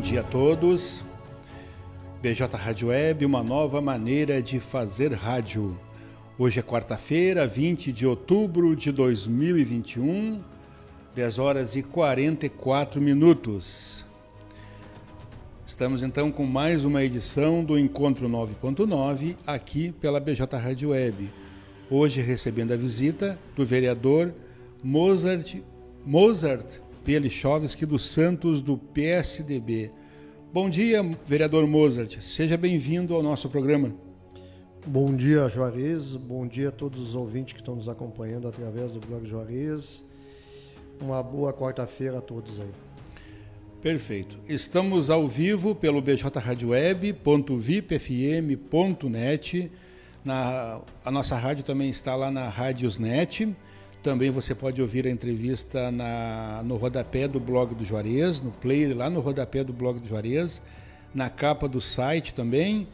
Bom dia a todos. BJ Rádio Web, uma nova maneira de fazer rádio. Hoje é quarta-feira, 20 de outubro de 2021, 10 horas e 44 minutos. Estamos então com mais uma edição do Encontro 9.9 aqui pela BJ Rádio Web. Hoje recebendo a visita do vereador Mozart, Mozart Pelichovski dos Santos do PSDB. Bom dia, vereador Mozart. Seja bem-vindo ao nosso programa. Bom dia, Juarez. Bom dia a todos os ouvintes que estão nos acompanhando através do blog Juarez. Uma boa quarta-feira a todos aí. Perfeito. Estamos ao vivo pelo bjradioweb.vipfm.net. Na, a nossa rádio também está lá na Rádiosnet. Também você pode ouvir a entrevista na, no rodapé do blog do Juarez, no player lá no rodapé do blog do Juarez, na capa do site também,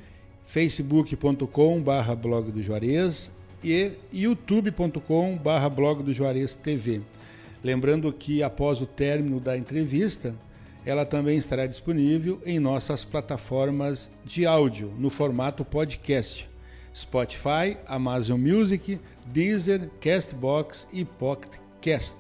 facebook.com blog do Juarez e youtube.com blog do Juarez TV. Lembrando que após o término da entrevista, ela também estará disponível em nossas plataformas de áudio, no formato podcast. Spotify, Amazon Music, Deezer, Castbox e Pocket Cast.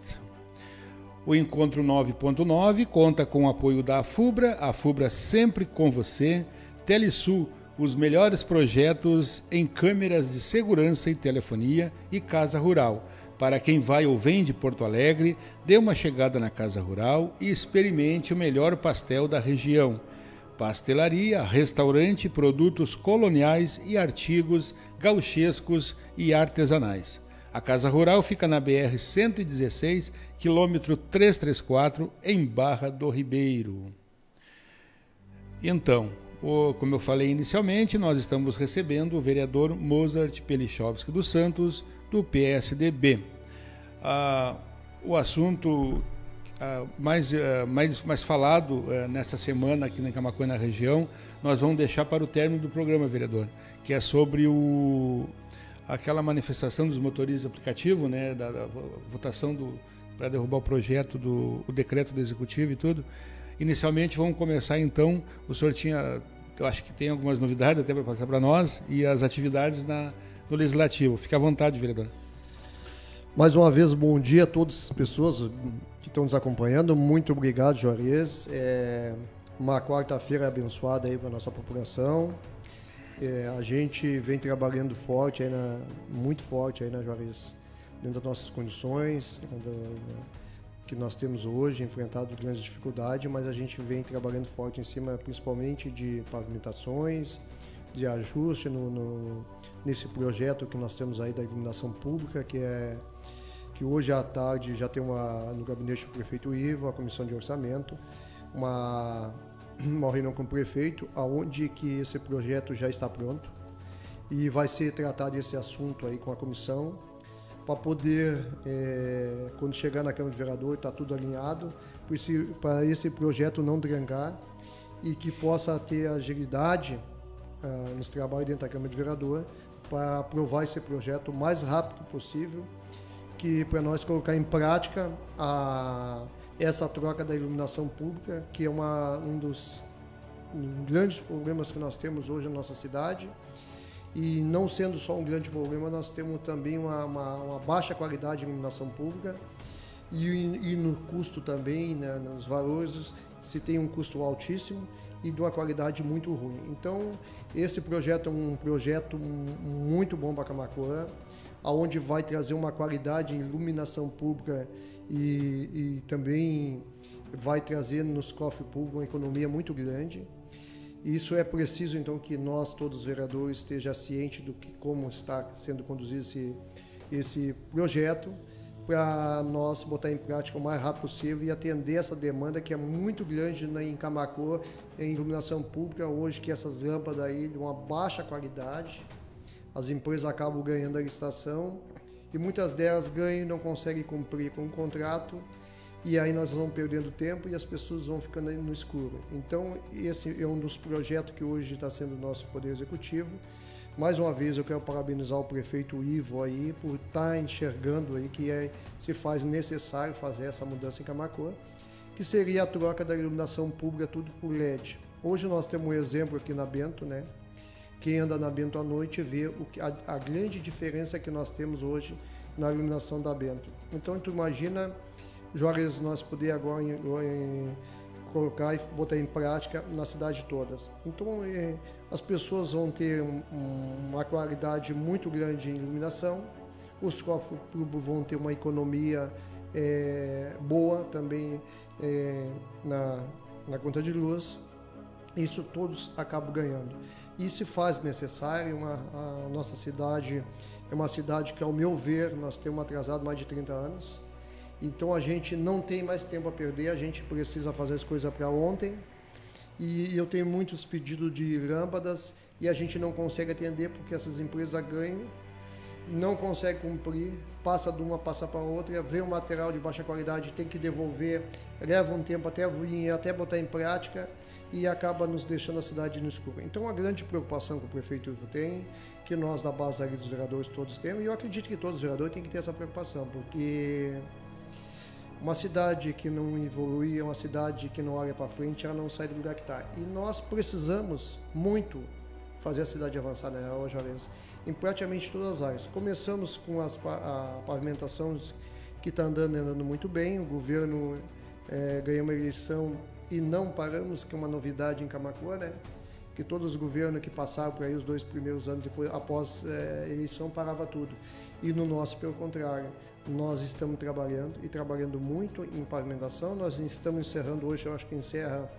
O Encontro 9.9 conta com o apoio da Afubra, a Afubra sempre com você, Telesul, os melhores projetos em câmeras de segurança e telefonia e Casa Rural para quem vai ou vem de Porto Alegre, dê uma chegada na Casa Rural e experimente o melhor pastel da região. Pastelaria, restaurante, produtos coloniais e artigos gauchescos e artesanais. A Casa Rural fica na BR 116, quilômetro 334, em Barra do Ribeiro. Então, como eu falei inicialmente, nós estamos recebendo o vereador Mozart Pelichovski dos Santos, do PSDB. Ah, o assunto ah, mais, ah, mais, mais falado ah, nessa semana aqui na Camacuã, na região, nós vamos deixar para o término do programa, vereador, que é sobre o, aquela manifestação dos motoristas aplicativo, né, da, da votação do para derrubar o projeto do o decreto do executivo e tudo. Inicialmente vamos começar então, o senhor tinha, eu acho que tem algumas novidades até para passar para nós e as atividades na no Legislativo. Fique à vontade, vereador. Mais uma vez, bom dia a todas as pessoas que estão nos acompanhando. Muito obrigado, Juarez. É uma quarta-feira abençoada aí para nossa população. É, a gente vem trabalhando forte, aí na, muito forte aí na Juarez, dentro das nossas condições né, da, que nós temos hoje, enfrentado grandes dificuldades, mas a gente vem trabalhando forte em cima, principalmente de pavimentações, de ajuste no, no, nesse projeto que nós temos aí da iluminação pública, que é que hoje à tarde já tem uma no gabinete do prefeito Ivo, a comissão de orçamento, uma, uma reunião com o prefeito, aonde que esse projeto já está pronto e vai ser tratado esse assunto aí com a comissão para poder, é, quando chegar na Câmara de Vereador, está tudo alinhado, para esse projeto não drangar e que possa ter agilidade uh, nos trabalhos dentro da Câmara de Vereador para aprovar esse projeto o mais rápido possível, que para nós colocar em prática a, essa troca da iluminação pública, que é uma, um dos grandes problemas que nós temos hoje na nossa cidade. E não sendo só um grande problema, nós temos também uma, uma, uma baixa qualidade de iluminação pública e, e no custo também, né, nos valores, se tem um custo altíssimo e de uma qualidade muito ruim. Então, esse projeto é um projeto muito bom para Camacuã, aonde vai trazer uma qualidade em iluminação pública e, e também vai trazer nos cofres públicos uma economia muito grande. Isso é preciso então que nós todos os vereadores estejam cientes do que como está sendo conduzido esse esse projeto para nós botar em prática o mais rápido possível e atender essa demanda que é muito grande em Camacô, em iluminação pública hoje, que essas lâmpadas aí de uma baixa qualidade, as empresas acabam ganhando a licitação e muitas delas ganham e não conseguem cumprir com o contrato e aí nós vamos perdendo tempo e as pessoas vão ficando no escuro. Então, esse é um dos projetos que hoje está sendo nosso Poder Executivo mais uma vez eu quero parabenizar o prefeito Ivo aí por estar tá enxergando aí que é, se faz necessário fazer essa mudança em Camacoa que seria a troca da iluminação pública tudo por LED. Hoje nós temos um exemplo aqui na Bento, né? Quem anda na Bento à noite vê o que, a, a grande diferença que nós temos hoje na iluminação da Bento. Então tu imagina, Juarez, nós poder agora em, em, colocar e botar em prática na cidade todas. Então é, as pessoas vão ter um, uma qualidade muito grande em iluminação, os cofres vão ter uma economia é, boa também é, na, na conta de luz. Isso todos acabam ganhando. E se faz necessário, uma, a nossa cidade é uma cidade que, ao meu ver, nós temos atrasado mais de 30 anos. Então a gente não tem mais tempo a perder, a gente precisa fazer as coisas para ontem. E eu tenho muitos pedidos de lâmpadas e a gente não consegue atender porque essas empresas ganham não consegue cumprir, passa de uma, passa para outra, vê um material de baixa qualidade, tem que devolver, leva um tempo até vir, até botar em prática e acaba nos deixando a cidade no escuro. Então, a grande preocupação que o prefeito Ivo tem, que nós da base ali dos vereadores todos temos, e eu acredito que todos os vereadores têm que ter essa preocupação, porque uma cidade que não evolui é uma cidade que não olha para frente, ela não sai do lugar que está. E nós precisamos muito fazer a cidade avançar, né, Juarez? Em praticamente todas as áreas. Começamos com as, a pavimentação que está andando andando muito bem. O governo é, ganhou uma eleição e não paramos, que é uma novidade em Camacuã, né? Que todos os governos que passaram por aí os dois primeiros anos depois, após é, eleição, parava tudo. E no nosso, pelo contrário, nós estamos trabalhando e trabalhando muito em pavimentação. Nós estamos encerrando hoje, eu acho que encerra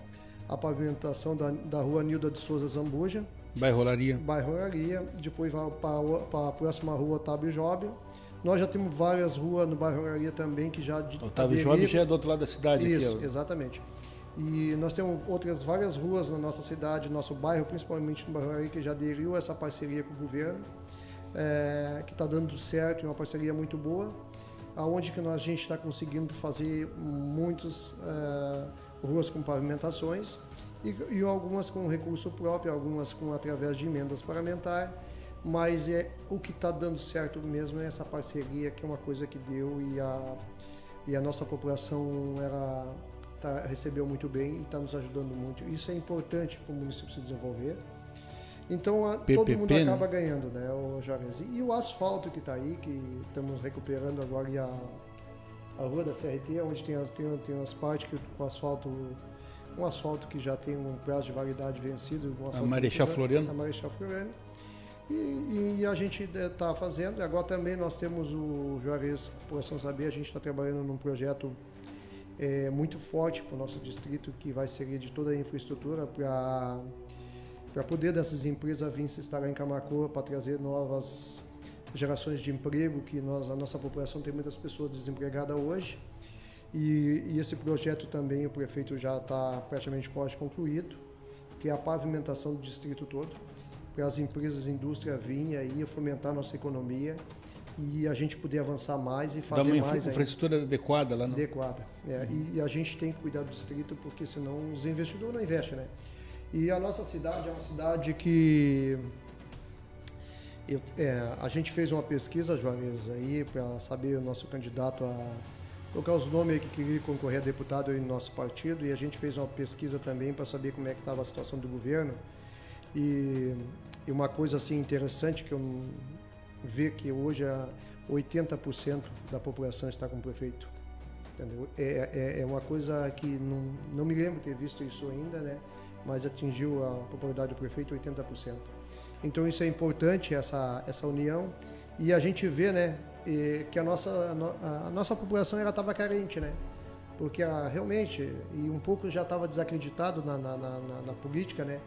a pavimentação da, da rua Nilda de Souza Zambuja, Bairro Olaria. Bairro Olaria, depois vai para a próxima rua Otávio Job. Nós já temos várias ruas no bairro Olaria também que já... Otávio Job já é do outro lado da cidade. Isso, aqui, exatamente. E nós temos outras várias ruas na nossa cidade, no nosso bairro, principalmente no bairro que já aderiu a essa parceria com o governo, é, que está dando certo, é uma parceria muito boa, aonde que nós, a gente está conseguindo fazer muitas é, ruas com pavimentações, e, e algumas com recurso próprio, algumas com através de emendas parlamentares, mas é o que está dando certo mesmo é essa parceria que é uma coisa que deu e a e a nossa população ela tá, recebeu muito bem e está nos ajudando muito. Isso é importante para o município se desenvolver. Então a, PPP, todo mundo acaba né? ganhando, né, o Jarez. E o asfalto que está aí, que estamos recuperando agora e a, a rua da CRT, onde tem as, tem, tem as partes que o asfalto um asfalto que já tem um prazo de validade vencido. Um a Marechal Floriano. A Marechal Floriano. E, e, a gente está fazendo, agora também nós temos o Juarez, população saber, a gente está trabalhando num projeto é, muito forte para o nosso distrito, que vai ser de toda a infraestrutura para para poder dessas empresas vir se instalar em Camacoa, para trazer novas gerações de emprego, que nós, a nossa população tem muitas pessoas desempregadas hoje. E, e esse projeto também o prefeito já está praticamente quase concluído, que é a pavimentação do distrito todo, para as empresas e indústria virem aí fomentar nossa economia e a gente poder avançar mais e fazer Dá uma mais infraestrutura adequada lá, não? Adequada. É, uhum. e, a gente tem que cuidar do distrito porque senão os investidores não investem, né? E a nossa cidade é uma cidade que eu, é, a gente fez uma pesquisa, Juarez, aí para saber o nosso candidato a colocar os nomes que queria concorrer a deputado em nosso partido e a gente fez uma pesquisa também para saber como é que estava a situação do governo. E, e, uma coisa assim interessante que eu vi que hoje 80% da população está com o prefeito. Entendeu? É, é, é, uma coisa que não, não me lembro ter visto isso ainda, né? mas atingiu a popularidade do prefeito 80%. Então isso é importante, essa, essa união. E a gente vê, né, que a nossa, a nossa população estava carente, né? Porque a, realmente, e um pouco já estava desacreditado na, na, na, na, política, né?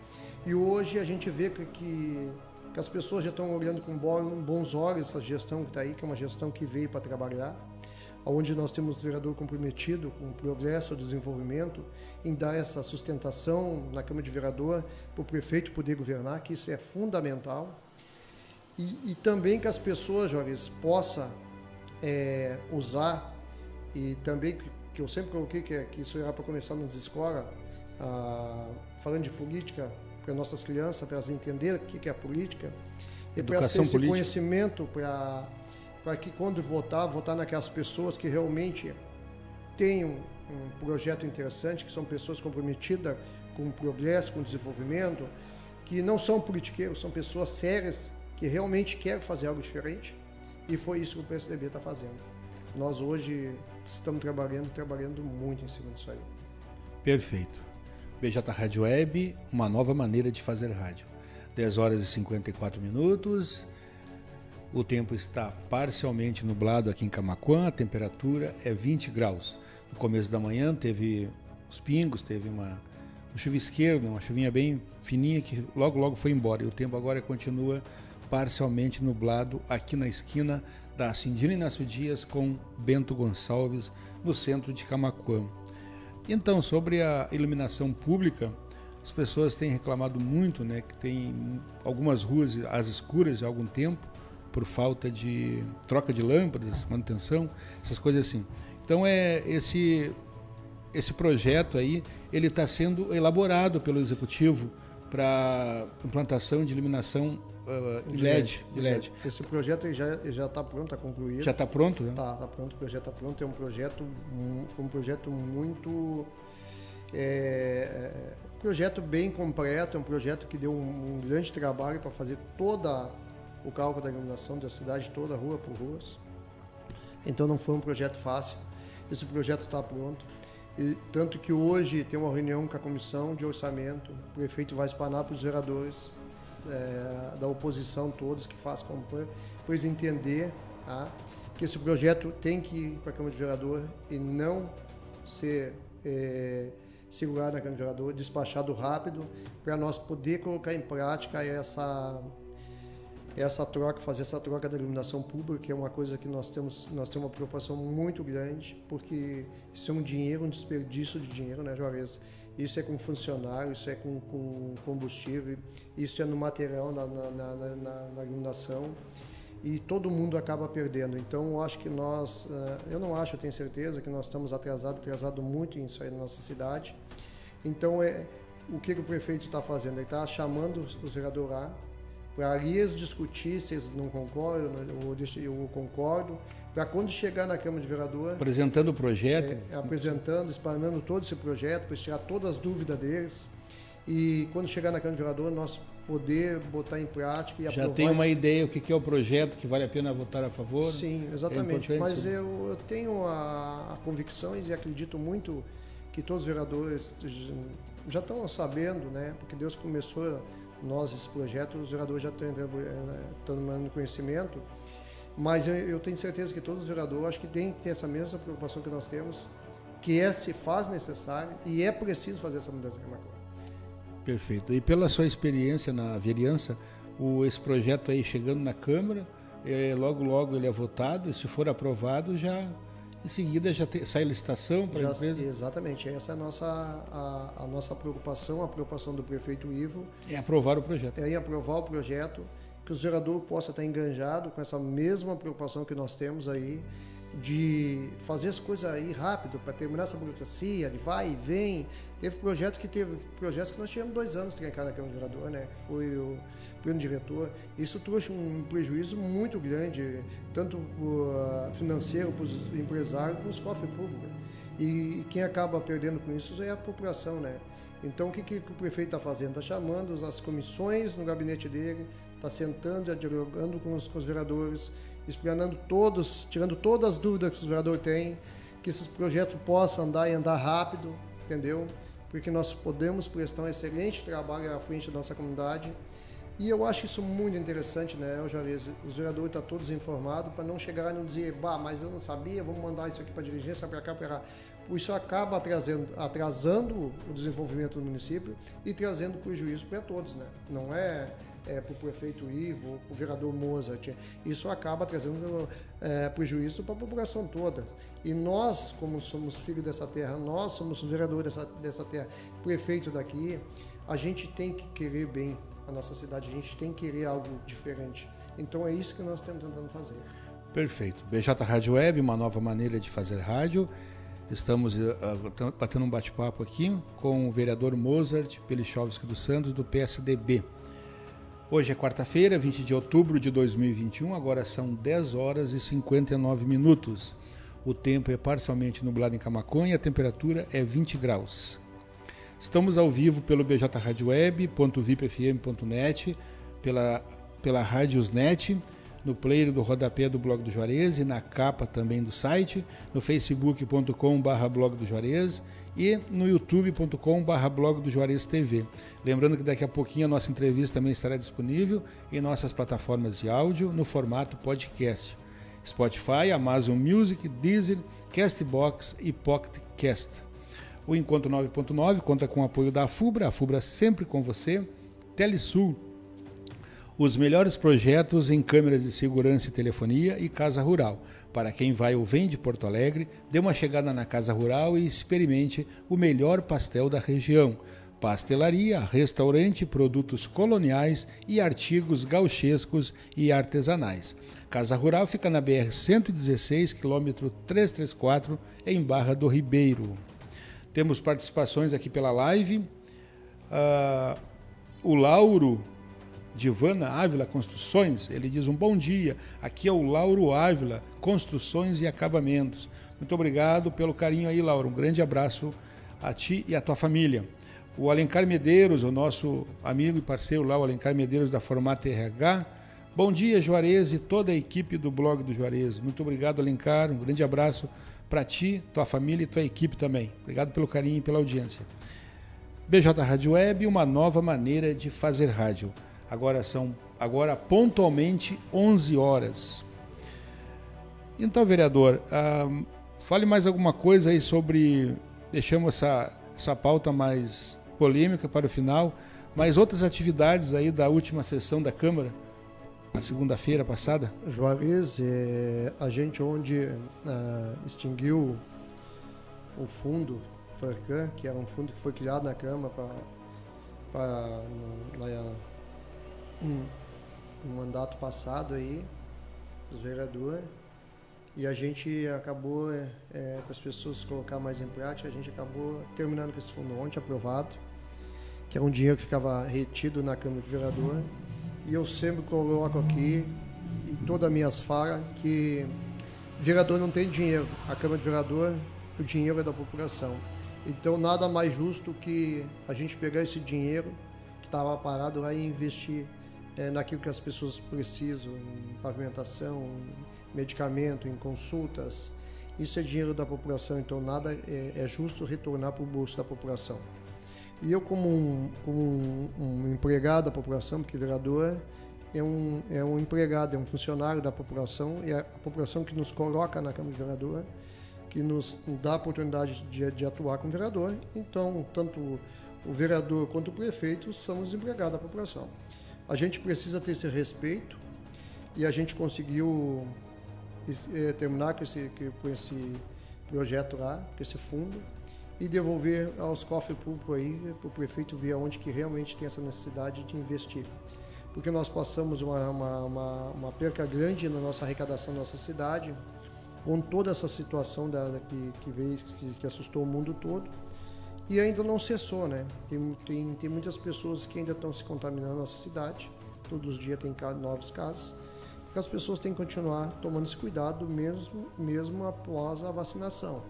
E hoje a gente vê que, que, que as pessoas já estão olhando com bons olhos essa gestão que está aí, que é uma gestão que veio para trabalhar, onde nós temos o vereador comprometido com o progresso, o desenvolvimento, em dar essa sustentação na Câmara de Vereador para o prefeito poder governar, que isso é fundamental. E, e também que as pessoas, Joris, possam é, usar, e também que, que, eu sempre coloquei que, que isso era para começar nas escolas, ah, falando de política para nossas crianças, para elas entenderem o que, é política, e para elas terem esse política. conhecimento para para que quando votar, votar naquelas pessoas que realmente tenham um projeto interessante, que são pessoas comprometidas com o progresso, com o desenvolvimento, que não são politiqueiros, são pessoas sérias que realmente querem fazer algo diferente. E foi isso que o PSDB está fazendo. Nós hoje estamos trabalhando, trabalhando muito em cima disso aí. Perfeito. BJ Rádio Web, uma nova maneira de fazer rádio. 10 horas e 54 minutos. O tempo está parcialmente nublado aqui em Camacuã, a temperatura é 20 graus. No começo da manhã teve os pingos, teve uma, um chuvisqueiro, uma chuvinha bem fininha que logo logo foi embora. E o tempo agora continua parcialmente nublado aqui na esquina da Cindina Inácio Dias com Bento Gonçalves, no centro de Camacuã. Então, sobre a iluminação pública, as pessoas têm reclamado muito, né, que tem algumas ruas às escuras há algum tempo por falta de troca de lâmpadas, manutenção, essas coisas assim. Então é esse esse projeto aí, ele está sendo elaborado pelo executivo para implantação de iluminação uh, de LED, de LED. Esse projeto já já está pronto, está concluído. Já está pronto, né? Está tá pronto, o projeto está pronto. É um projeto, foi um projeto muito é, projeto bem completo, é um projeto que deu um, um grande trabalho para fazer toda o cálculo da iluminação da cidade toda, rua por rua. Então não foi um projeto fácil. Esse projeto está pronto. E, tanto que hoje tem uma reunião com a comissão de orçamento, o prefeito vai espanar para os vereadores é, da oposição todos que fazem campanha, para entender tá, que esse projeto tem que ir para a Câmara de Vereador e não ser é, segurado na Câmara de Vereador, despachado rápido, para nós poder colocar em prática essa essa troca, fazer essa troca da iluminação pública, é uma coisa que nós temos, nós temos uma preocupação muito grande, porque isso é um dinheiro, um desperdício de dinheiro, né, Juarez? Isso é com funcionário, isso é com, com combustível, isso é no material, na, na, na, na, iluminação, e todo mundo acaba perdendo. Então, eu acho que nós, eh, eu não acho, eu tenho certeza que nós estamos atrasados, atrasado muito isso aí na nossa cidade. Então, é, o que, que o prefeito está fazendo? Ele está chamando os vereadores para eles discutir se eles não concordam, ou eu concordo, para quando chegar na Câmara de Vereador... Apresentando o projeto. É, apresentando, explanando todo esse projeto, para tirar todas as dúvidas deles. E quando chegar na Câmara de Vereador, nós poder botar em prática e Já tem uma esse... ideia o que é o projeto que vale a pena votar a favor? Sim, exatamente. É Mas eu, eu tenho a, a convicções e acredito muito que todos os vereadores já estão sabendo, né? Porque Deus começou nós, esse projeto, os vereadores já estão tomando eh, conhecimento, mas eu, eu, tenho certeza que todos os vereadores, acho que tem que ter essa mesma preocupação que nós temos, que é se faz necessário e é preciso fazer essa mudança Câmara. Perfeito. E pela sua experiência na vereança, o, esse projeto aí chegando na Câmara, é, logo logo ele é votado e se for aprovado já em seguida já sai a licitação para a empresa? Exatamente, essa é a nossa, a, a, nossa preocupação, a preocupação do prefeito Ivo. É aprovar o projeto. É em aprovar o projeto, que o gerador possa estar enganjado com essa mesma preocupação que nós temos aí de fazer as coisas aí rápido para terminar essa burocracia, de vai e vem. Teve projetos que teve projetos que nós tivemos dois anos trancado na Câmara de Vereador, né? Que foi o pleno diretor. Isso trouxe um prejuízo muito grande, tanto financeiro para os empresários, para os cofres públicos. E quem acaba perdendo com isso é a população, né? Então, o que, que o prefeito está fazendo? Está chamando as comissões no gabinete dele, está sentando, dialogando com os, com os vereadores, explanando todos, tirando todas as dúvidas que os vereadores têm, que esses projetos possam andar e andar rápido, entendeu? Porque nós podemos prestar um excelente trabalho à frente da nossa comunidade e eu acho isso muito interessante, né, Juarez? Os vereadores estão todos informados para não chegar e não dizer, bah, mas eu não sabia, vamos mandar isso aqui para a dirigência, para cá, para cá. Isso acaba atrasando, atrasando o desenvolvimento do município e trazendo prejuízo para todos, né? Não é, é para o prefeito Ivo, o vereador Mozart. Isso acaba trazendo é, prejuízo para a população toda. E nós, como somos filhos dessa terra, nós somos vereadores dessa, dessa terra, prefeito daqui, a gente tem que querer bem a nossa cidade. A gente tem que querer algo diferente. Então é isso que nós estamos tentando fazer. Perfeito. BJ Rádio Web, uma nova maneira de fazer rádio. Estamos uh, batendo um bate-papo aqui com o vereador Mozart Pelichovski dos Santos, do PSDB. Hoje é quarta-feira, 20 de outubro de 2021, agora são 10 horas e 59 minutos. O tempo é parcialmente nublado em Camaconha e a temperatura é 20 graus. Estamos ao vivo pelo bjradioweb.vipfm.net, pela, pela Rádiosnet, no player do rodapé do Blog do Juarez e na capa também do site, no facebook.com.br blog do Juarez e no youtube.com.br blog do Juarez TV. Lembrando que daqui a pouquinho a nossa entrevista também estará disponível em nossas plataformas de áudio no formato podcast. Spotify, Amazon Music, Deezer, Castbox e Pocket Cast. O Encontro 9.9 conta com o apoio da FUBRA, a FUBRA sempre com você, Telesul, os melhores projetos em câmeras de segurança e telefonia e Casa Rural. Para quem vai ou vem de Porto Alegre, dê uma chegada na Casa Rural e experimente o melhor pastel da região. Pastelaria, restaurante, produtos coloniais e artigos gauchescos e artesanais. Casa Rural fica na BR 116, quilômetro 334, em Barra do Ribeiro. Temos participações aqui pela live. Uh, o Lauro Divana Ávila Construções, ele diz um bom dia. Aqui é o Lauro Ávila, Construções e Acabamentos. Muito obrigado pelo carinho aí, Lauro. Um grande abraço a ti e a tua família. O Alencar Medeiros, o nosso amigo e parceiro lá, o Alencar Medeiros da Formata RH. Bom dia, Juarez e toda a equipe do blog do Juarez. Muito obrigado, Alencar. Um grande abraço para ti, tua família e tua equipe também. Obrigado pelo carinho e pela audiência. BJ Rádio Web, uma nova maneira de fazer rádio. Agora são agora pontualmente 11 horas. Então, vereador, ah, fale mais alguma coisa aí sobre deixamos essa essa pauta mais polêmica para o final, mas outras atividades aí da última sessão da Câmara na segunda-feira passada? Juarez, é, a gente onde ah, extinguiu o fundo Farcan, que era um fundo que foi criado na Câmara para um mandato passado aí dos vereadores e a gente acabou, é, é para as pessoas colocar mais em prática, a gente acabou terminando com esse fundo ontem aprovado, que é um dinheiro que ficava retido na Câmara de Vereador. E eu sempre coloco aqui, em todas as minhas falas, que vereador não tem dinheiro. A Câmara de Vereador, o dinheiro é da população. Então, nada mais justo que a gente pegar esse dinheiro que estava parado lá e investir é, naquilo que as pessoas precisam, em pavimentação, em medicamento, em consultas. Isso é dinheiro da população, então nada é, é justo retornar para o bolso da população. E eu, como um, como um, um empregado da população, porque vereador é um, é um empregado, é um funcionário da população, é a população que nos coloca na Câmara de Vereador, que nos dá a oportunidade de, de atuar como vereador. Então, tanto o vereador quanto o prefeito somos empregados da população. A gente precisa ter esse respeito e a gente conseguiu é, terminar com esse, com esse projeto lá, com esse fundo e devolver aos cofres públicos aí, para o prefeito ver onde que realmente tem essa necessidade de investir. Porque nós passamos uma, uma, uma, uma perca grande na nossa arrecadação da nossa cidade, com toda essa situação da que, que, veio, que, que assustou o mundo todo e ainda não cessou, né? Tem, tem, tem muitas pessoas que ainda estão se contaminando na nossa cidade. Todos os dias tem novos casos. As pessoas têm que continuar tomando esse cuidado mesmo, mesmo após a vacinação.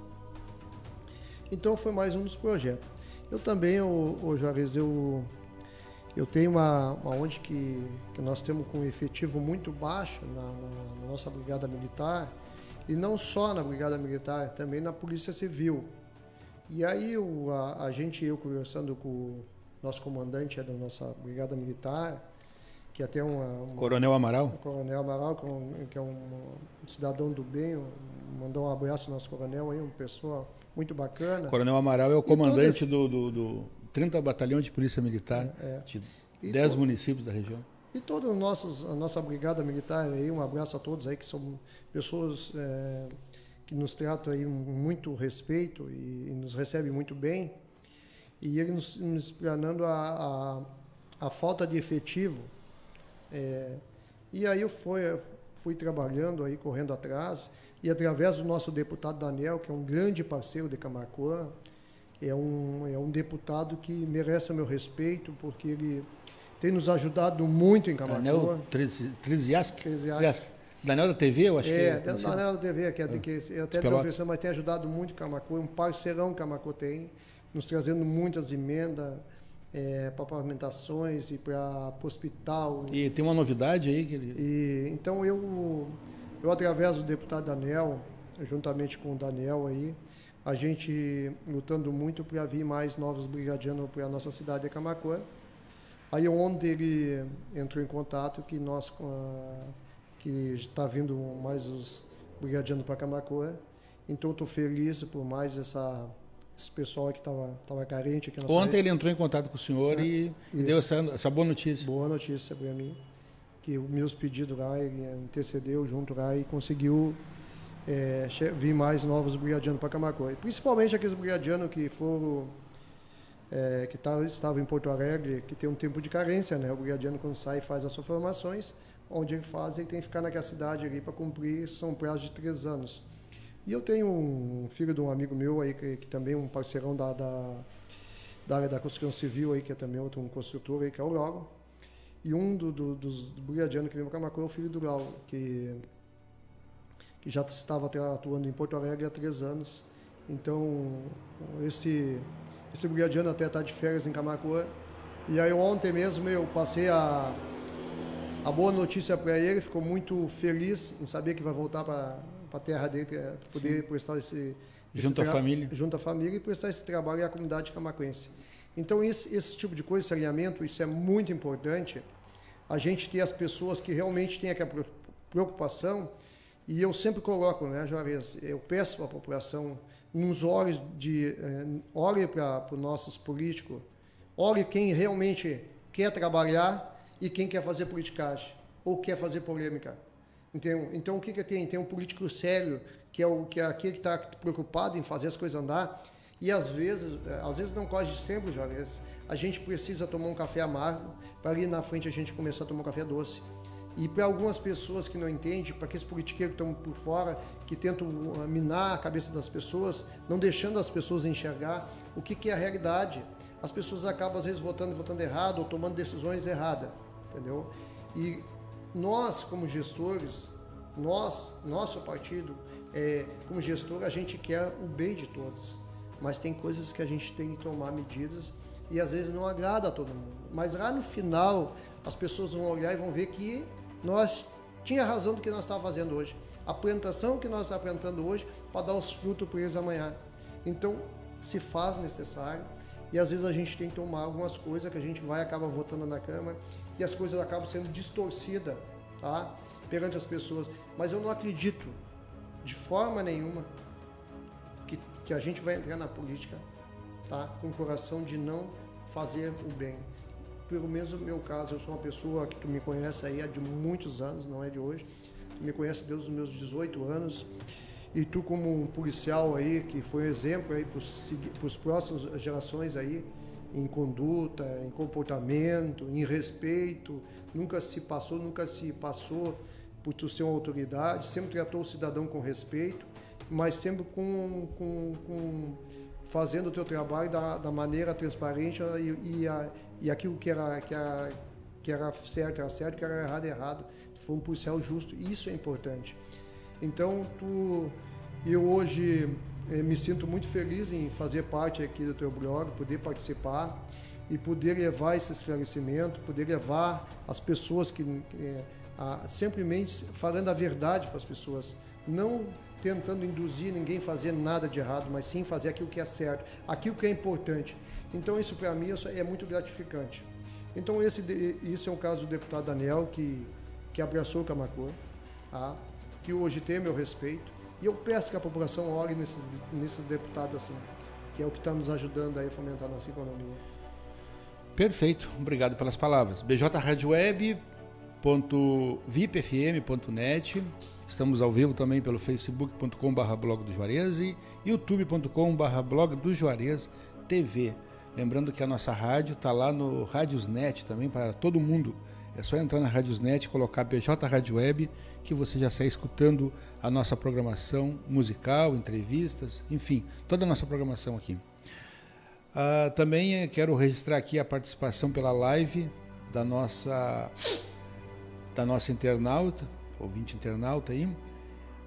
Então foi mais um dos projetos. Eu também, o, o Juarez, eu, eu tenho uma, uma onde que, que nós temos com efetivo muito baixo na, na, na nossa brigada militar, e não só na brigada militar, também na polícia civil. E aí o, a, a gente eu conversando com o nosso comandante é da nossa brigada militar, que até uma, uma Coronel Amaral, Coronel Amaral que é um, é um cidadão do bem, um, mandou um abraço ao nosso coronel aí, uma pessoa muito bacana. Coronel Amaral é o comandante do, do, do 30 Batalhão de Polícia Militar é, é. de 10 municípios da região. E toda a nossa brigada militar aí, um abraço a todos aí que são pessoas é, que nos tratam aí muito respeito e, e nos recebe muito bem. E ele nos, nos explanando a, a, a, falta de efetivo. É, e aí eu fui, fui trabalhando aí, correndo atrás, e através do nosso deputado Daniel, que é um grande parceiro de Camacuã, é um, é um deputado que merece o meu respeito, porque ele tem nos ajudado muito em Camacuã. Daniel Triziaski? Daniel da TV, eu acho é, que é. Daniel da TV, que é, que é até professor, mas tem ajudado muito o Camacô, é um parceirão que o Camacô tem, nos trazendo muitas emendas é, para pavimentações e para o hospital. E tem uma novidade aí que ele... E, então eu, eu, através do deputado Daniel, juntamente com o Daniel aí, a gente lutando muito para vir mais novos brigadianos para a nossa cidade de Camacuã. Aí ontem ele entrou em contato que nós que está vindo mais os brigadianos para Camacuã. Então estou feliz por mais essa esse pessoal que estava tava carente aqui na Ontem ele entrou em contato com o senhor é, e, e deu essa, essa boa notícia. Boa notícia para mim. Que os meus pedidos lá, ele intercedeu junto lá e conseguiu é, vir mais novos brigadianos para Camacuã. Principalmente aqueles brigadianos que foram é, que tá, estavam em Porto Alegre, que tem um tempo de carência, né? O brigadiano quando sai faz as suas formações, onde ele faz, ele tem que ficar naquela cidade ali para cumprir, são prazos de três anos. E eu tenho um filho de um amigo meu aí, que, que também é um parceirão da, da, da, área da construção civil aí, que é também outro um construtor aí, que é o Lauro. E um do, do, dos brigadianos que vem para Camacô é o filho do Lauro, que, que já estava atuando em Porto Alegre há três anos. Então, esse, esse brigadiano até está de férias em Camacuã. E aí ontem mesmo eu passei a a boa notícia para ele, ficou muito feliz em saber que vai voltar para a terra dele, poder Sim. prestar esse, esse junto à família, junto à família e prestar esse trabalho à comunidade camacuense. Então esse, esse tipo de coisa, esse alinhamento, isso é muito importante. A gente ter as pessoas que realmente têm aquela preocupação e eu sempre coloco, né, Juarez, eu peço para a população nos olhos de eh, olhe para os nossos políticos, olhe quem realmente quer trabalhar e quem quer fazer politicagem ou quer fazer polêmica. Então, então o que, que tem? Tem um político sério, que é, o, que é aquele que está preocupado em fazer as coisas andar, e às vezes, eh, às vezes não quase sempre, Juarez, a gente precisa tomar um café amargo para ali na frente a gente começar a tomar um café doce. E para algumas pessoas que não entendem, para aqueles politiqueiros que estão por fora, que tentam uh, minar a cabeça das pessoas, não deixando as pessoas enxergar o que, que é a realidade, as pessoas acabam às vezes votando votando errado ou tomando decisões erradas entendeu? E nós, como gestores, nós, nosso partido, é, como gestor, a gente quer o bem de todos, mas tem coisas que a gente tem que tomar medidas e às vezes não agrada a todo mundo. Mas lá no final, as pessoas vão olhar e vão ver que nós tinha razão do que nós estávamos fazendo hoje. A plantação que nós estamos plantando hoje para dar os frutos para eles amanhã. Então, se faz necessário e às vezes a gente tem que tomar algumas coisas que a gente vai acaba votando na Câmara e as coisas acabam sendo distorcidas, tá? Perante as pessoas. Mas eu não acredito de forma nenhuma que, que a gente vai entrar na política, tá? Com o coração de não fazer o bem. Pelo menos no meu caso, eu sou uma pessoa que tu me conhece aí há de muitos anos, não é de hoje. Tu me conhece desde os meus 18 anos. E tu como um policial aí, que foi um exemplo aí para os próximas gerações aí, em conduta, em comportamento, em respeito, nunca se passou, nunca se passou por tu ser uma autoridade, sempre tratou o cidadão com respeito, mas sempre com, com, com fazendo o teu trabalho da, da maneira transparente e, e, a, e aquilo que era, que, era, que era certo era certo, que era errado errado. Tu foi um policial justo, isso é importante. Então, tu, eu hoje eu me sinto muito feliz em fazer parte aqui do teu blog, poder participar e poder levar esse esclarecimento, poder levar as pessoas que é, a, simplesmente falando a verdade para as pessoas, não tentando induzir ninguém a fazer nada de errado, mas sim fazer aquilo que é certo, aquilo que é importante. Então isso para mim é muito gratificante. Então esse isso é um caso do deputado Daniel que que abraçou o Camacô, tá? Que hoje tem meu respeito e eu peço que a população olhe nesses, nesses deputados assim, que é o que está nos ajudando a fomentar a nossa economia. Perfeito, obrigado pelas palavras. bjradioweb.vipfm.net Estamos ao vivo também pelo facebook.com.br blog do Juarez e youtube.com.br blog do Juarez TV. Lembrando que a nossa rádio está lá no Radiosnet também para todo mundo é só entrar na Radiosnet, colocar BJ Rádio Web, que você já sai escutando a nossa programação musical, entrevistas, enfim, toda a nossa programação aqui. Uh, também quero registrar aqui a participação pela live da nossa, da nossa internauta, ouvinte internauta aí.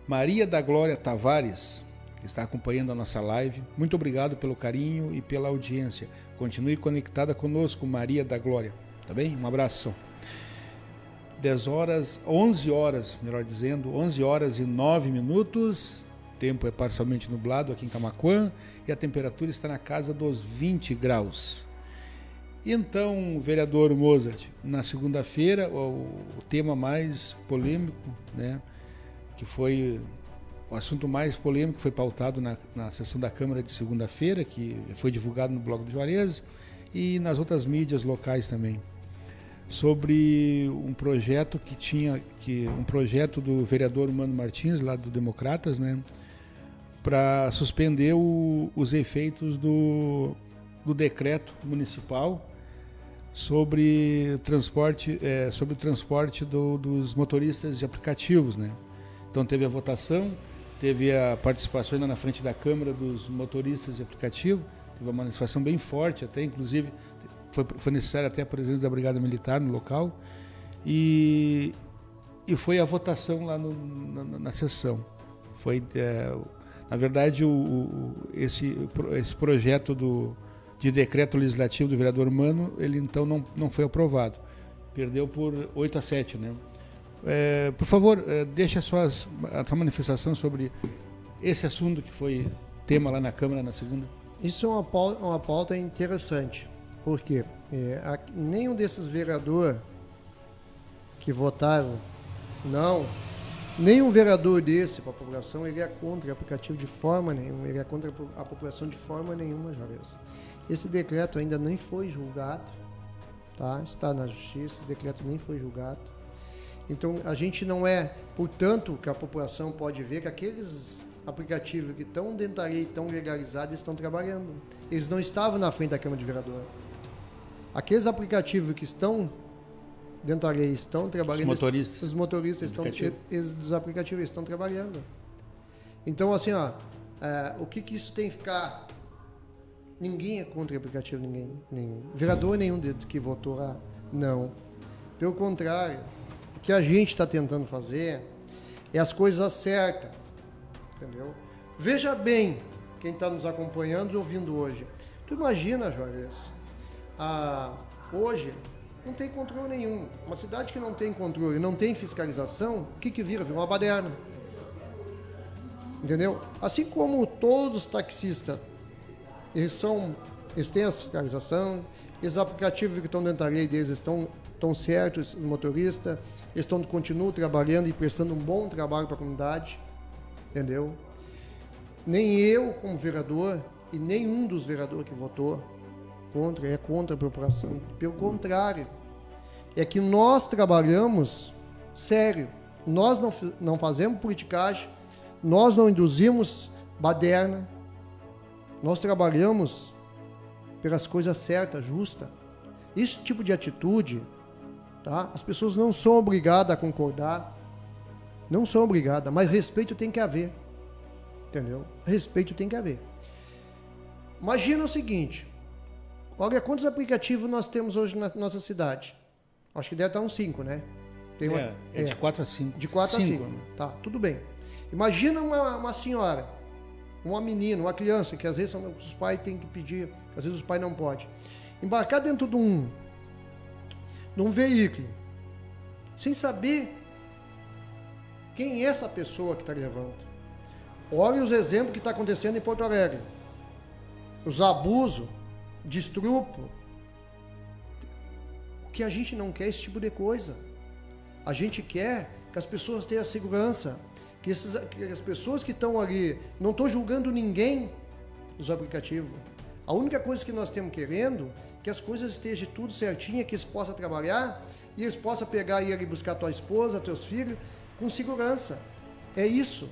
Maria da Glória Tavares, que está acompanhando a nossa live. Muito obrigado pelo carinho e pela audiência. Continue conectada conosco, Maria da Glória. Tá bem? Um abraço. 10 horas, 11 horas, melhor dizendo, 11 horas e 9 minutos. O tempo é parcialmente nublado aqui em Camaquã e a temperatura está na casa dos 20 graus. Então, vereador Mozart, na segunda-feira, o, o, tema mais polêmico, né, que foi o assunto mais polêmico, foi pautado na, na sessão da Câmara de segunda-feira, que foi divulgado no blog do Juarez e nas outras mídias locais também sobre um projeto que tinha que um projeto do vereador Mano Martins lá do Democratas, né, para suspender o, os efeitos do, do decreto municipal sobre transporte é, sobre o transporte do, dos motoristas de aplicativos, né. Então teve a votação, teve a participação ainda na frente da Câmara dos motoristas de aplicativo, teve uma manifestação bem forte até, inclusive foi, foi necessária até a presença da Brigada Militar no local. E, e foi a votação lá no, na, na, sessão. Foi, é, na verdade, o, o, esse, esse projeto do, de decreto legislativo do vereador Mano, ele então não, não foi aprovado. Perdeu por 8 a 7, né? É, por favor, é, deixe a, suas, a sua manifestação sobre esse assunto que foi tema lá na Câmara na segunda. Isso é uma pauta, uma pauta interessante. Porque é, nenhum desses vereadores que votaram não, nenhum vereador desse para a população ele é contra o aplicativo de forma nenhuma, ele é contra a população de forma nenhuma, Juarez. Esse decreto ainda nem foi julgado, tá? está na justiça, esse decreto nem foi julgado. Então a gente não é, portanto, que a população pode ver que aqueles aplicativos que estão dentro da lei, estão legalizados, estão trabalhando. Eles não estavam na frente da Câmara de Vereador. Aqueles aplicativos que estão dentro da lei estão trabalhando. Os motoristas. Os motoristas estão, eles, dos aplicativos estão trabalhando. Então, assim, ó, é, o que, que isso tem que ficar? Ninguém é contra o aplicativo, ninguém. Nenhum. Vereador nenhum que votou lá, não. Pelo contrário, o que a gente está tentando fazer é as coisas certas. Entendeu? Veja bem quem está nos acompanhando e ouvindo hoje. Tu imagina, Juarez, ah, hoje não tem controle nenhum. Uma cidade que não tem controle, não tem fiscalização, o que, que vira? Vira uma baderna. Entendeu? Assim como todos os taxistas, eles são, eles têm a fiscalização, esses aplicativos que estão dentro da lei deles estão, estão certos, o motorista, eles estão, continuam trabalhando e prestando um bom trabalho para a comunidade, entendeu? Nem eu, como vereador, e nenhum dos vereadores que votou, contra, é contra a população. Pelo contrário, é que nós trabalhamos sério. Nós não, não fazemos politicagem, nós não induzimos baderna, nós trabalhamos pelas coisas certas, justas. Esse tipo de atitude, tá? as pessoas não são obrigadas a concordar, não são obrigadas, mas respeito tem que haver. Entendeu? Respeito tem que haver. Imagina o seguinte: Olha quantos aplicativos nós temos hoje na nossa cidade. Acho que deve estar uns 5, né? Tem uma, é, é, de 4 a 5. De 4 a 5. Né? Tá, tudo bem. Imagina uma, uma senhora, uma menina, uma criança, que às vezes os pais têm que pedir, às vezes os pais não podem. Embarcar dentro de um, de um veículo, sem saber quem é essa pessoa que está levando. Olha os exemplos que está acontecendo em Porto Alegre. Os abusos de estrupo. O que a gente não quer é esse tipo de coisa. A gente quer que as pessoas tenham segurança, que, esses, que as pessoas que estão ali, não estou julgando ninguém nos aplicativos. A única coisa que nós temos querendo é que as coisas estejam tudo certinho, que eles possam trabalhar e eles possam pegar e ir ali buscar tua esposa, teus filhos, com segurança. É isso.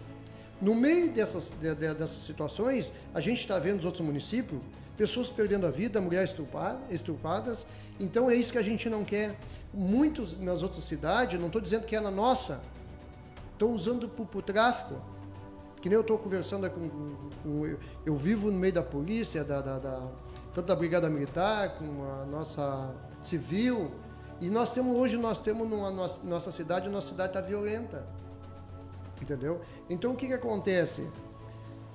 No meio dessas, de, de, dessas situações, a gente está vendo nos outros municípios pessoas perdendo a vida, mulheres estupradas. Então é isso que a gente não quer. Muitos nas outras cidades, não estou dizendo que é na nossa, estão usando para o tráfico. Que nem eu estou conversando com, com, eu, eu, vivo no meio da polícia, da, da, da, tanto da Brigada Militar, com a nossa civil, E nós temos hoje, nós temos numa nossa, nossa cidade, nossa cidade está violenta. Entendeu? Então o que, que acontece?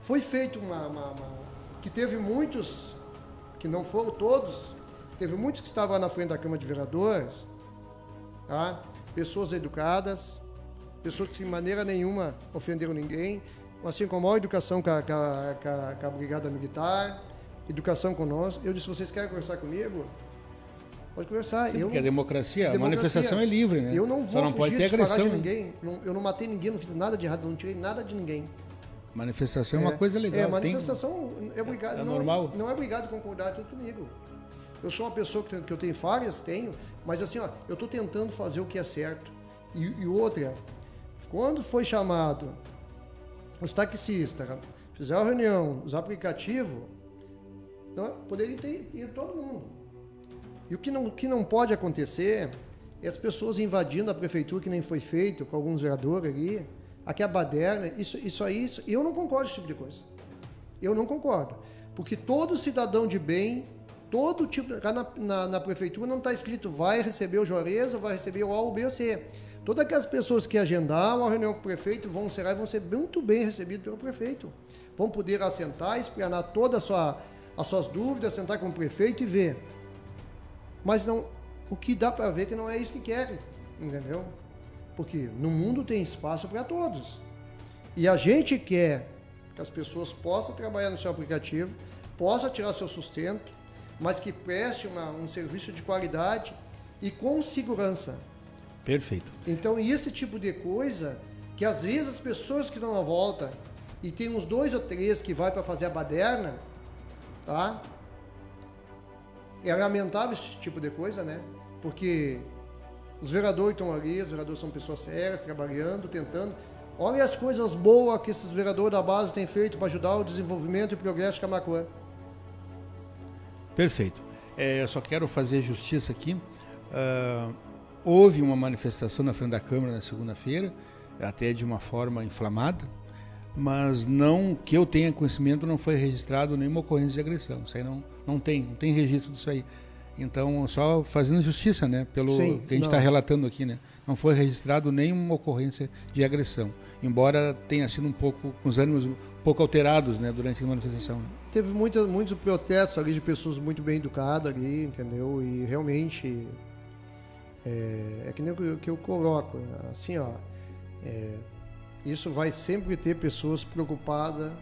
Foi feito uma, uma, uma, que teve muitos, que não foram todos, teve muitos que estavam na frente da Câmara de Vereadores, tá? pessoas educadas, pessoas que de maneira nenhuma ofenderam ninguém, assim como a educação com a, com a, com a Brigada Militar, educação conosco. Eu disse, vocês querem conversar comigo? Pode conversar. Sim, eu, porque a democracia, a manifestação é livre, né? Eu não vou Só não pode ter agressão. de ninguém. Eu não matei ninguém, não fiz nada de errado, não tirei nada de ninguém. Manifestação é, é uma coisa legal. É, manifestação tem... é obrigado. É, é não, normal. Não é obrigado a concordar tudo comigo. Eu sou uma pessoa que, que eu tenho falhas, tenho, mas assim, ó, eu estou tentando fazer o que é certo. E, e outra, quando foi chamado os taxistas, fizeram a reunião, os aplicativos, então, poderia ter ido todo mundo. E o que não, que não pode acontecer é as pessoas invadindo a prefeitura, que nem foi feito com alguns vereadores ali, aqui a baderna, isso, isso aí, isso, eu não concordo com esse tipo de coisa. Eu não concordo. Porque todo cidadão de bem, todo tipo, na, na, na prefeitura não está escrito vai receber o Juarez ou vai receber o A, o B ou C. Todas aquelas pessoas que agendaram a reunião com o prefeito vão ser, vão ser muito bem recebidos pelo prefeito. Vão poder assentar, explanar todas sua, as suas dúvidas, sentar com o prefeito e ver. Mas não, o que dá para ver é que não é isso que querem, entendeu? Porque no mundo tem espaço para todos. E a gente quer que as pessoas possam trabalhar no seu aplicativo, possam tirar seu sustento, mas que preste uma, um serviço de qualidade e com segurança. Perfeito. Então, esse tipo de coisa, que às vezes as pessoas que dão a volta e tem uns dois ou três que vai para fazer a baderna, tá? É lamentável esse tipo de coisa, né? Porque os vereadores estão ali, os vereadores são pessoas sérias, trabalhando, tentando. Olha as coisas boas que esses vereadores da base têm feito para ajudar o desenvolvimento e progresso de Camacuã. Perfeito. É, eu só quero fazer justiça aqui. Uh, houve uma manifestação na frente da Câmara na segunda-feira, até de uma forma inflamada, mas não que eu tenha conhecimento não foi registrado nenhuma ocorrência de agressão. Isso aí não, não tem, não tem registro disso aí. Então, só fazendo justiça, né, pelo Sim, que a gente está relatando aqui, né, não foi registrado nenhuma ocorrência de agressão, embora tenha sido um pouco com os ânimos um pouco alterados, né, durante a manifestação. Teve muitos muitos protestos ali de pessoas muito bem educadas ali, entendeu? E realmente é, é que nem o que, que eu coloco, assim, ó, é, isso vai sempre ter pessoas preocupadas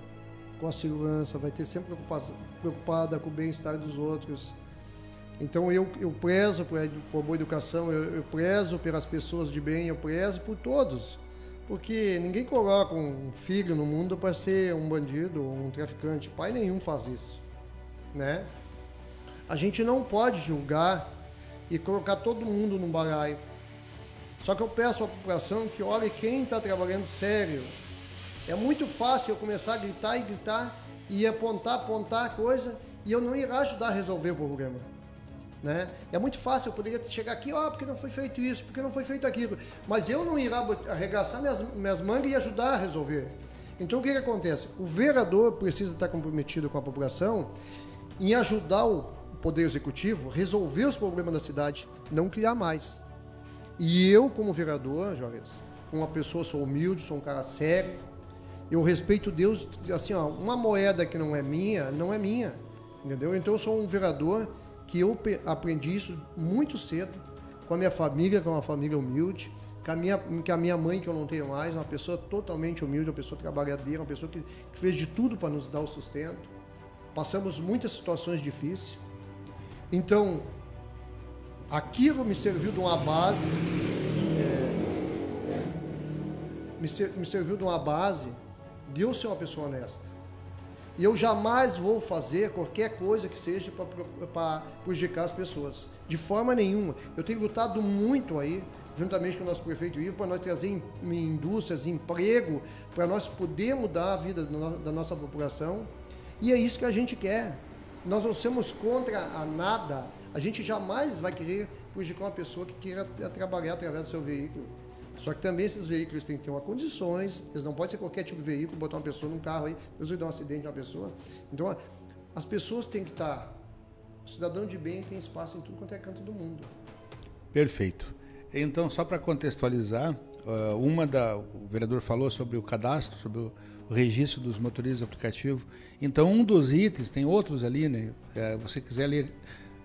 com a segurança, vai ter sempre preocupada com o bem-estar dos outros. Então eu, eu prezo por, por boa educação, eu, eu prezo pelas pessoas de bem, eu prezo por todos. Porque ninguém coloca um filho no mundo para ser um bandido ou um traficante. Pai nenhum faz isso, né? A gente não pode julgar e colocar todo mundo num balaio. Só que eu peço à população que olhe quem está trabalhando sério. É muito fácil eu começar a gritar e gritar e apontar, apontar coisa e eu não ir ajudar a resolver o problema. Né? É muito fácil, eu poderia chegar aqui, ó, oh, porque não foi feito isso, porque não foi feito aquilo, mas eu não irá arregaçar minhas, minhas mangas e ajudar a resolver. Então o que, que acontece? O vereador precisa estar comprometido com a população em ajudar o Poder Executivo resolver os problemas da cidade, não criar mais. E eu, como vereador, Jorge, uma pessoa, sou humilde, sou um cara sério, eu respeito Deus, assim, ó, uma moeda que não é minha, não é minha, entendeu? Então eu sou um vereador que eu aprendi isso muito cedo com a minha família, que é uma família humilde, com a minha, com a minha mãe, que eu não tenho mais, uma pessoa totalmente humilde, uma pessoa trabalhadeira, uma pessoa que, que fez de tudo para nos dar o sustento. Passamos muitas situações difíceis. Então, aquilo me serviu de uma base, é, me, ser, me serviu de uma base de eu ser uma pessoa honesta. E eu jamais vou fazer qualquer coisa que seja para prejudicar as pessoas. De forma nenhuma. Eu tenho lutado muito aí, juntamente com o nosso prefeito Ivo, para nós trazer indústrias, emprego, para nós poder mudar a vida da nossa população. E é isso que a gente quer. Nós não somos contra a nada. A gente jamais vai querer prejudicar uma pessoa que queira trabalhar através do seu veículo. Só que também esses veículos têm que ter uma condições, eles não podem ser qualquer tipo de veículo, botar uma pessoa num carro aí, Deus vai dar um acidente de uma pessoa. Então, as pessoas têm que estar. O cidadão de bem tem espaço em tudo quanto é canto do mundo. Perfeito. Então, só para contextualizar, uh, uma da o vereador falou sobre o cadastro, sobre o, registro dos motoristas aplicativos. Então, um dos itens, tem outros ali, né? É, você quiser ler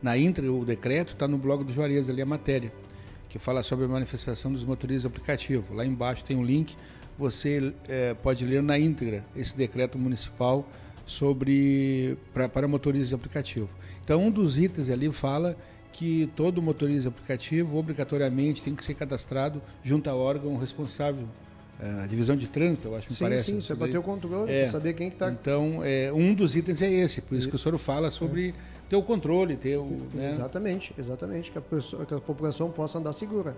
na íntegra o decreto, está no blog do Juarez ali a matéria, que fala sobre a manifestação dos motoristas aplicativos. Lá embaixo tem um link, você é, pode ler na íntegra esse decreto municipal sobre pra, para motoristas aplicativos. Então, um dos itens ali fala que todo motorista aplicativo obrigatoriamente tem que ser cadastrado junto ao órgão responsável a divisão de trânsito, eu acho que sim, parece. Sim, sim, você bater o controle, é, saber quem está. Então, é, um dos itens é esse, por isso que o senhor fala sobre é. Ter o controle, ter o. Né? Exatamente, exatamente, que a, pessoa, que a população possa andar segura.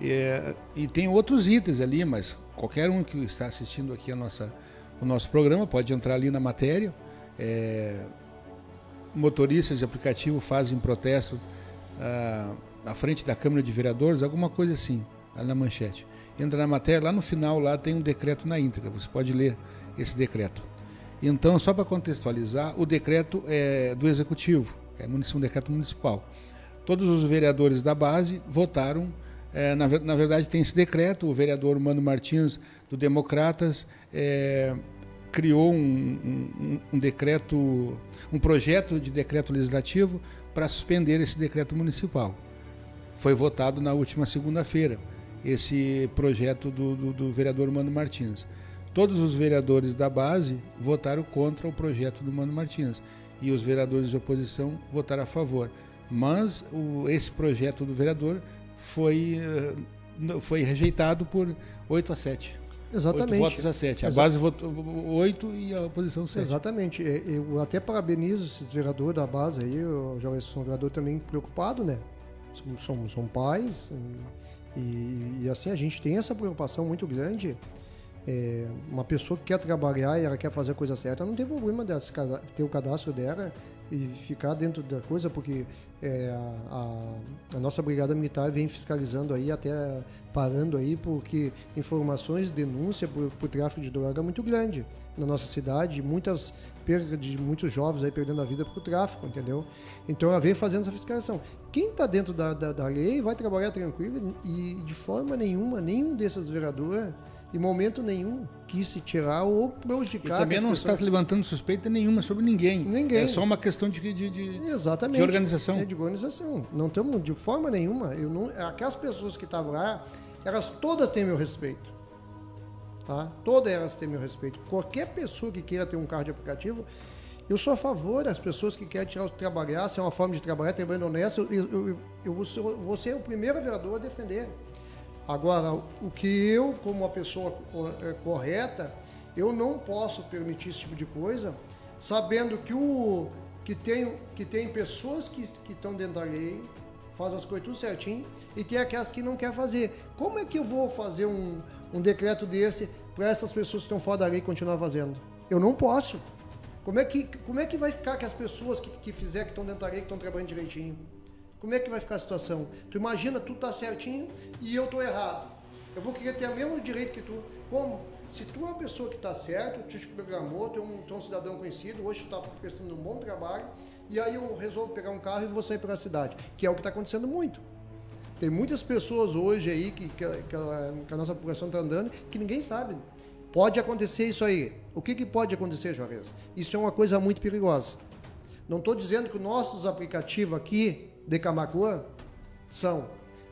É, e tem outros itens ali, mas qualquer um que está assistindo aqui a nossa, o nosso programa pode entrar ali na matéria. É, motoristas de aplicativo fazem protesto ah, na frente da Câmara de Vereadores, alguma coisa assim, ali na manchete entra na matéria, lá no final lá tem um decreto na íntegra, você pode ler esse decreto. Então, só para contextualizar, o decreto é do Executivo, é um decreto municipal. Todos os vereadores da base votaram, é, na, na, verdade tem esse decreto, o vereador Mano Martins, do Democratas, é, criou um, um, um decreto, um projeto de decreto legislativo para suspender esse decreto municipal. Foi votado na última segunda-feira esse projeto do, do, do, vereador Mano Martins. Todos os vereadores da base votaram contra o projeto do Mano Martins e os vereadores de oposição votaram a favor. Mas o, esse projeto do vereador foi, eh, foi rejeitado por 8 a 7. Exatamente. 8 votos a 7. A base votou 8 e a oposição 7. Exatamente. Eu até parabenizo esses vereadores da base aí, o João são vereador também preocupado, né? São, são pais. E e, e, assim a gente tem essa preocupação muito grande. É, uma pessoa que quer trabalhar e ela quer fazer a coisa certa, não tem problema ter o cadastro dela e ficar dentro da coisa, porque é, a, a, nossa brigada militar vem fiscalizando aí, até parando aí, porque informações, denúncia por, por tráfico de droga é muito grande na nossa cidade, muitas perda de muitos jovens aí perdendo a vida por tráfico, entendeu? Então ela vem fazendo essa fiscalização. Quem está dentro da, da, da, lei vai trabalhar tranquilo e de forma nenhuma, nenhum desses vereadores, em momento nenhum, quis se tirar ou prejudicar. E também não pessoas... está levantando suspeita nenhuma sobre ninguém. Ninguém. É só uma questão de, de, de, Exatamente. de organização. É de organização. Não temos de forma nenhuma. Eu não, aquelas pessoas que estavam lá, elas todas têm meu respeito. Tá? Todas elas têm meu respeito. Qualquer pessoa que queira ter um carro de aplicativo, eu sou a favor das pessoas que querem tirar, trabalhar, se é uma forma de trabalhar, trabalhando honesto, eu, eu, eu vou, ser, vou ser o primeiro vereador a defender. Agora, o que eu, como uma pessoa é, correta, eu não posso permitir esse tipo de coisa, sabendo que, o, que, tem, que tem pessoas que, que estão dentro da lei, faz as coisas tudo certinho, e tem aquelas que não querem fazer. Como é que eu vou fazer um, um decreto desse para essas pessoas que estão fora da lei continuar fazendo? Eu não posso. Como é que, como é que vai ficar que as pessoas que, que fizer, que estão dentro da lei, que estão trabalhando direitinho? Como é que vai ficar a situação? Tu imagina, tu tá certinho e eu tô errado. Eu vou querer ter o mesmo direito que tu. Como? Se tu é uma pessoa que está certo, tu te programou, tu é, um, tu é um cidadão conhecido, hoje tu está prestando um bom trabalho, e aí eu resolvo pegar um carro e vou sair pela cidade, que é o que está acontecendo muito. Tem muitas pessoas hoje aí que, que, que, a, que a, nossa população está andando que ninguém sabe. Pode acontecer isso aí. O que, que pode acontecer, Juarez? Isso é uma coisa muito perigosa. Não estou dizendo que os nossos aplicativos aqui de Camacuã são,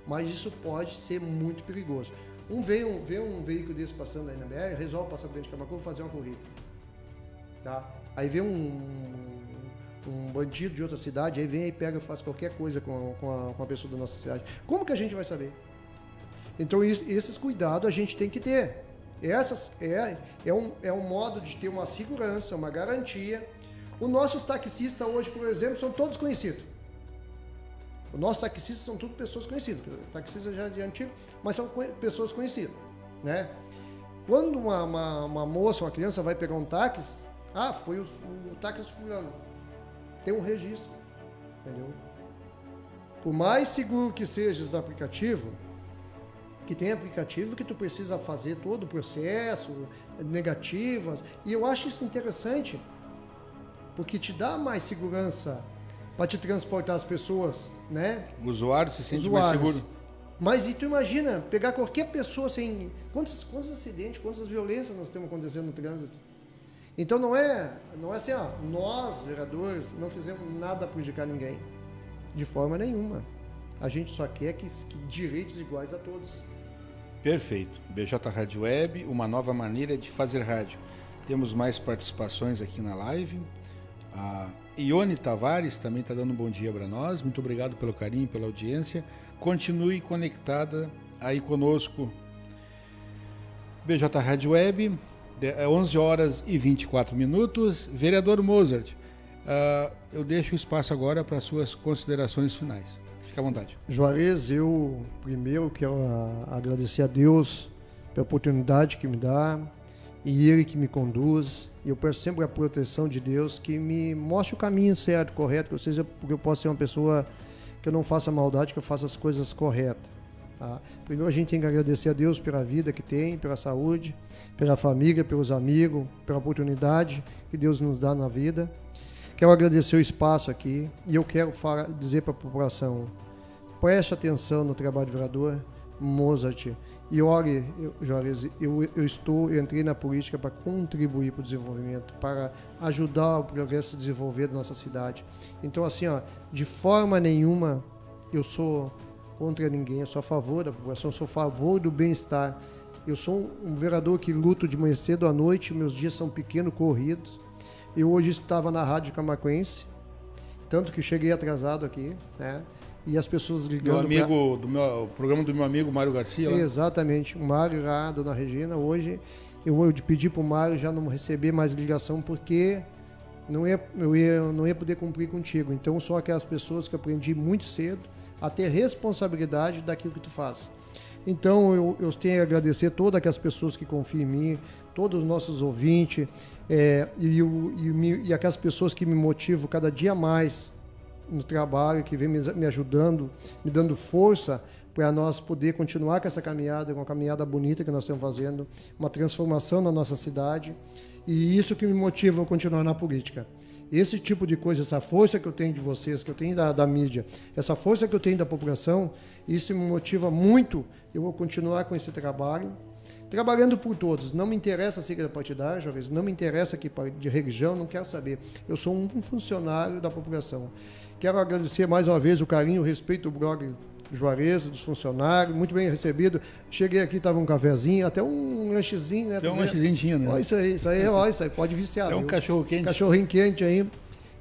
mas isso pode ser muito perigoso. Um vê um, vê um veículo desse passando aí na BR, resolve passar dentro de Camacuã e fazer uma corrida. Tá? Aí vê um, um bandido de outra cidade, aí vem e pega e faz qualquer coisa com com, a, com a pessoa da nossa cidade. Como que a gente vai saber? Então, esses cuidados a gente tem que ter. Essas é, é, um, é um modo de ter uma segurança, uma garantia. Os nossos taxistas hoje, por exemplo, são todos conhecidos. Os nossos taxistas são todas pessoas conhecidas. Taxistas já de antigo, mas são pessoas conhecidas. Né? Quando uma, uma, uma moça, uma criança vai pegar um táxi, ah, foi o, o táxi fulano tem um registro, entendeu? Por mais seguro que seja esse aplicativo, que tem aplicativo que tu precisa fazer todo o processo, negativas, e eu acho isso interessante, porque te dá mais segurança para te transportar as pessoas, né? O usuário se sente Usuários. mais seguro. Mas e tu imagina, pegar qualquer pessoa sem. Quantos, quantos acidentes, quantas violências nós temos acontecendo no trânsito? Então não é, não é assim, ó, nós, vereadores, não fizemos nada para prejudicar ninguém. De forma nenhuma. A gente só quer que, que direitos iguais a todos. Perfeito. BJ Rádio Web, uma nova maneira de fazer rádio. Temos mais participações aqui na live. A Ione Tavares também está dando um bom dia para nós. Muito obrigado pelo carinho, pela audiência. Continue conectada aí conosco. BJ Rádio Web, 11 é horas e 24 minutos. Vereador Mozart, uh, eu deixo o espaço agora para suas considerações finais. Fique à vontade. Juarez, eu primeiro quero agradecer a Deus pela oportunidade que me dá e Ele que me conduz. E eu peço sempre a proteção de Deus que me mostre o caminho certo, correto, ou seja, porque eu posso ser uma pessoa que eu não faça maldade, que eu faça as coisas corretas. Tá? Primeiro a gente tem que agradecer a Deus pela vida que tem, pela saúde, pela família, pelos amigos, pela oportunidade que Deus nos dá na vida. Quero agradecer o espaço aqui e eu quero falar, dizer para a população: preste atenção no trabalho do vereador Mozart. E olhe, Juarez, eu, eu estou, eu entrei na política para contribuir para o desenvolvimento, para ajudar o progresso de desenvolver da nossa cidade. Então, assim, ó, de forma nenhuma eu sou contra ninguém, eu sou a favor da população, eu sou a favor do bem-estar. Eu sou um vereador que luto de manhã cedo à noite, meus dias são pequenos, corridos. Eu hoje estava na Rádio Camacuense, tanto que cheguei atrasado aqui, né? E as pessoas ligando. Meu amigo, pra... do meu, o programa do meu amigo Mário Garcia. Lá. Exatamente, o Mário lá, a dona Regina, hoje eu vou pedir para o Mário já não receber mais ligação, porque não ia, eu ia, não ia poder cumprir contigo. Então, são aquelas pessoas que eu aprendi muito cedo a ter responsabilidade daquilo que tu faz. Então eu, eu tenho a agradecer todas aquelas pessoas que confiam em mim, todos os nossos ouvintes é, e, o, e, e, aquelas pessoas que me motivam cada dia mais no trabalho, que vem me, ajudando, me dando força para nós poder continuar com essa caminhada, com a caminhada bonita que nós estamos fazendo, uma transformação na nossa cidade. E isso que me motiva a continuar na política. Esse tipo de coisa, essa força que eu tenho de vocês, que eu tenho da, da mídia, essa força que eu tenho da população, isso me motiva muito. Eu vou continuar com esse trabalho, trabalhando por todos. Não me interessa a sigla partidária, jovens, não me interessa aqui de religião, não quero saber. Eu sou um funcionário da população. Quero agradecer mais uma vez o carinho, o respeito do blog Juarez, dos funcionários, muito bem recebido. Cheguei aqui, tava um cafezinho, até um lanchezinho, né? Tem um lanchezinho tinha, né? Ó, isso aí, isso aí, ó, isso aí, pode viciar. É um cachorro quente. Cachorrinho quente aí.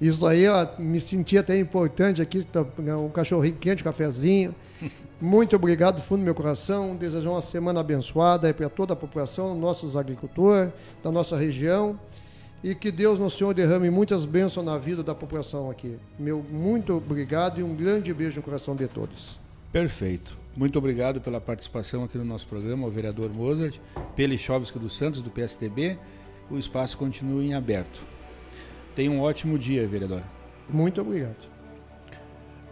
Isso aí, ó, me senti até importante aqui, tá, né, um cachorrinho quente, um cafezinho. Muito obrigado do fundo do meu coração. Desejo uma semana abençoada para toda a população, nossos agricultores, da nossa região. E que Deus, nosso Senhor, derrame muitas bênçãos na vida da população aqui. Meu muito obrigado e um grande beijo no coração de todos. Perfeito. Muito obrigado pela participação aqui no nosso programa, o vereador Mozart, Pelichovski dos Santos, do PSDB. O espaço continua em aberto. Tenha um ótimo dia, vereador. Muito obrigado.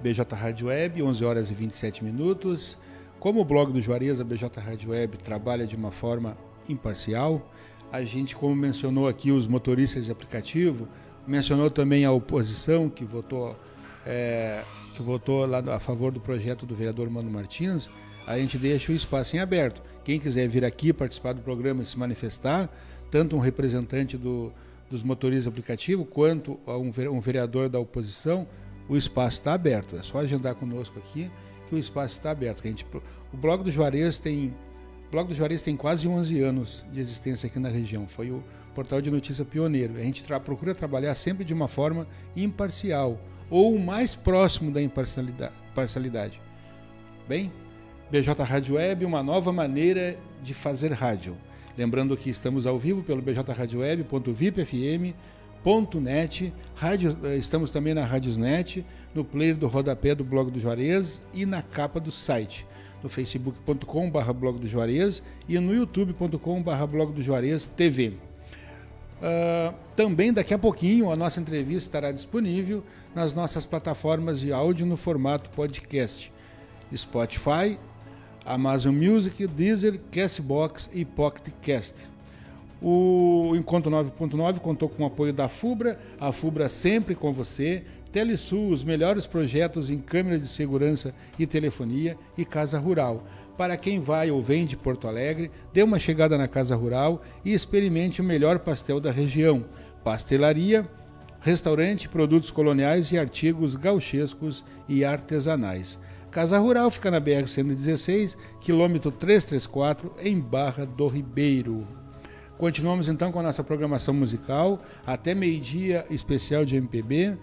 BJ Rádio Web, 11 horas e 27 minutos. Como o blog do Juarez, a BJ Rádio Web trabalha de uma forma imparcial. A gente, como mencionou aqui, os motoristas de aplicativo, mencionou também a oposição que votou é, que votou lá a favor do projeto do vereador Mano Martins, a gente deixa o espaço em aberto. Quem quiser vir aqui participar do programa e se manifestar, tanto um representante do, dos motoristas aplicativos quanto um vereador da oposição, o espaço está aberto. É só agendar conosco aqui que o espaço está aberto. A gente, o blog do Juarez tem o blog do Juarez tem quase 11 anos de existência aqui na região. Foi o portal de notícia pioneiro. A gente tra procura trabalhar sempre de uma forma imparcial ou o mais próximo da imparcialidade. Bem, BJ Rádio Web, uma nova maneira de fazer rádio. Lembrando que estamos ao vivo pelo bjradioweb.vipfm.net, rádio, eh, estamos também na Rádiosnet, no player do rodapé do blog do Juarez e na capa do site, no facebook.com.br blog do Juarez e no youtube.com.br blog do Juarez TV. Uh, também daqui a pouquinho a nossa entrevista estará disponível nas nossas plataformas de áudio no formato podcast: Spotify, Amazon Music, Deezer, Castbox e Pocket Cast. O Encontro 9.9 contou com o apoio da FUBRA, a FUBRA sempre com você, Telesul, os melhores projetos em câmeras de segurança e telefonia e Casa Rural. Para quem vai ou vem de Porto Alegre, dê uma chegada na Casa Rural e experimente o melhor pastel da região. Pastelaria, restaurante, produtos coloniais e artigos gauchescos e artesanais. Casa Rural fica na BR-116, quilômetro 334, em Barra do Ribeiro. Continuamos então com a nossa programação musical, até meio-dia especial de MPB,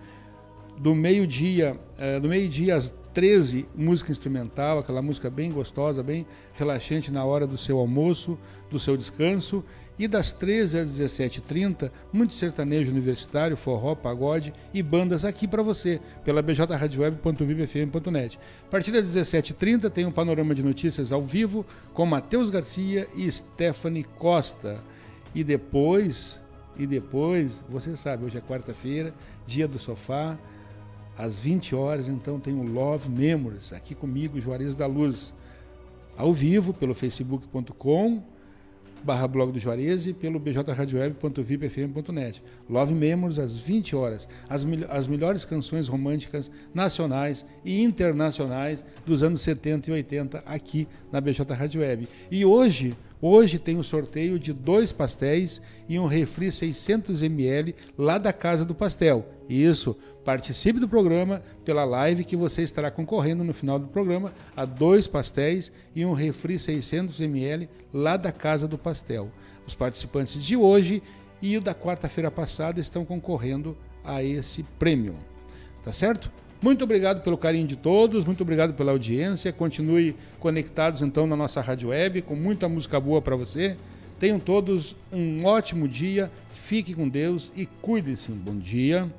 do meio-dia, eh, do meio-dia às 13, música instrumental, aquela música bem gostosa, bem relaxante na hora do seu almoço, do seu descanso, e das 13 às 17h30, muito sertanejo universitário, forró, pagode e bandas aqui para você, pela bjradioweb.vibfm.net. A partir das 17h30 tem um panorama de notícias ao vivo com Matheus Garcia e Stephanie Costa. E depois, e depois, você sabe, hoje é quarta-feira, dia do sofá, às 20 horas, então tem o Love Memories, aqui comigo, Juarez da Luz, ao vivo pelo facebook.com barra blog do Juarez e pelo bjradioweb.vipfm.net. Love Memories às 20 horas, as, as melhores canções românticas nacionais e internacionais dos anos 70 e 80 aqui na BJ Rádio Web. E hoje Hoje tem um sorteio de dois pastéis e um refri 600 ml lá da Casa do Pastel. Isso, participe do programa pela live que você estará concorrendo no final do programa a dois pastéis e um refri 600 ml lá da Casa do Pastel. Os participantes de hoje e o da quarta-feira passada estão concorrendo a esse prêmio. Tá certo? Muito obrigado pelo carinho de todos, muito obrigado pela audiência. Continue conectados então na nossa rádio web com muita música boa para você. Tenham todos um ótimo dia, fique com Deus e cuide-se. Bom dia.